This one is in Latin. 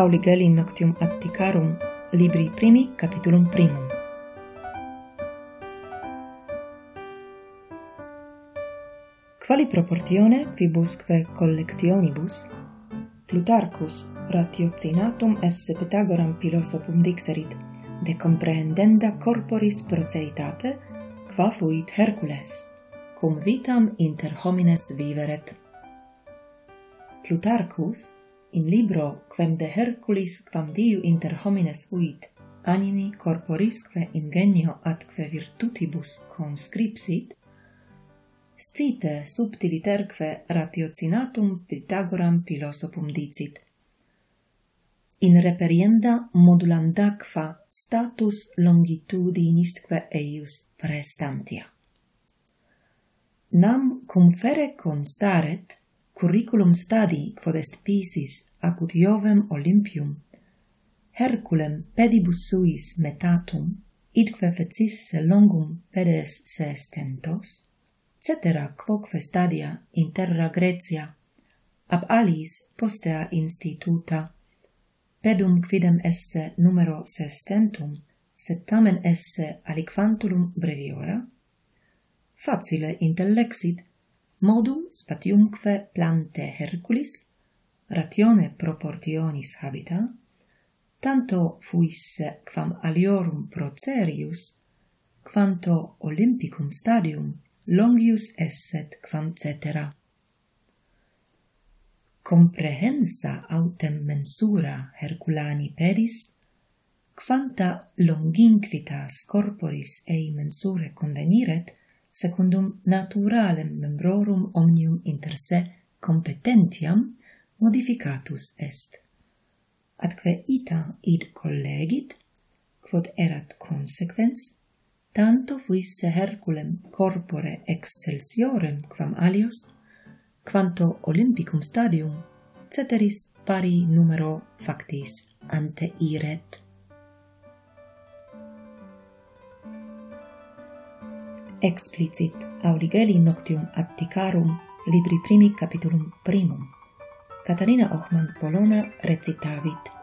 Auligeli Noctium Atticarum, libri primi, capitulum primum. Quali proportione quibusque collectionibus Plutarchus ratiocinatum esse Pythagoram philosophum dixerit de comprehendenda corporis proceitate, qua fuit Hercules cum vitam inter homines viveret Plutarchus in libro quem de Herculis quam diu inter homines uit, animi corporisque ingenio atque virtutibus conscripsit, scite subtiliterque ratiocinatum Pythagoram philosophum dicit. In reperienda modulandaqua status longitudinisque eius prestantia. Nam cum fere constaret, curriculum stadi quod est pisis apud Iovem Olympium, Herculem pedibus suis metatum, idque fecisse longum pedes sestentos, cetera quoque stadia in terra Grecia, ab alis postea instituta, pedum quidem esse numero sestentum, sed tamen esse aliquantulum breviora, facile intellexit, modum spatiumque plante Herculis, ratione proportionis habita, tanto fuisse quam aliorum procerius, quanto Olympicum stadium longius esset quam cetera. Comprehensa autem mensura Herculani pedis, quanta longinquitas corporis ei mensure conveniret, secundum naturalem membrorum omnium inter se competentiam, modificatus est. Atque ita id collegit, quod erat consequens, tanto fuisse Herculem corpore excelsiorem quam alios, quanto Olympicum stadium, ceteris pari numero factis ante iret. Explicit auligeli Noctium Atticarum, libri primi capitulum primum. Catarina Ochman Polona recitavit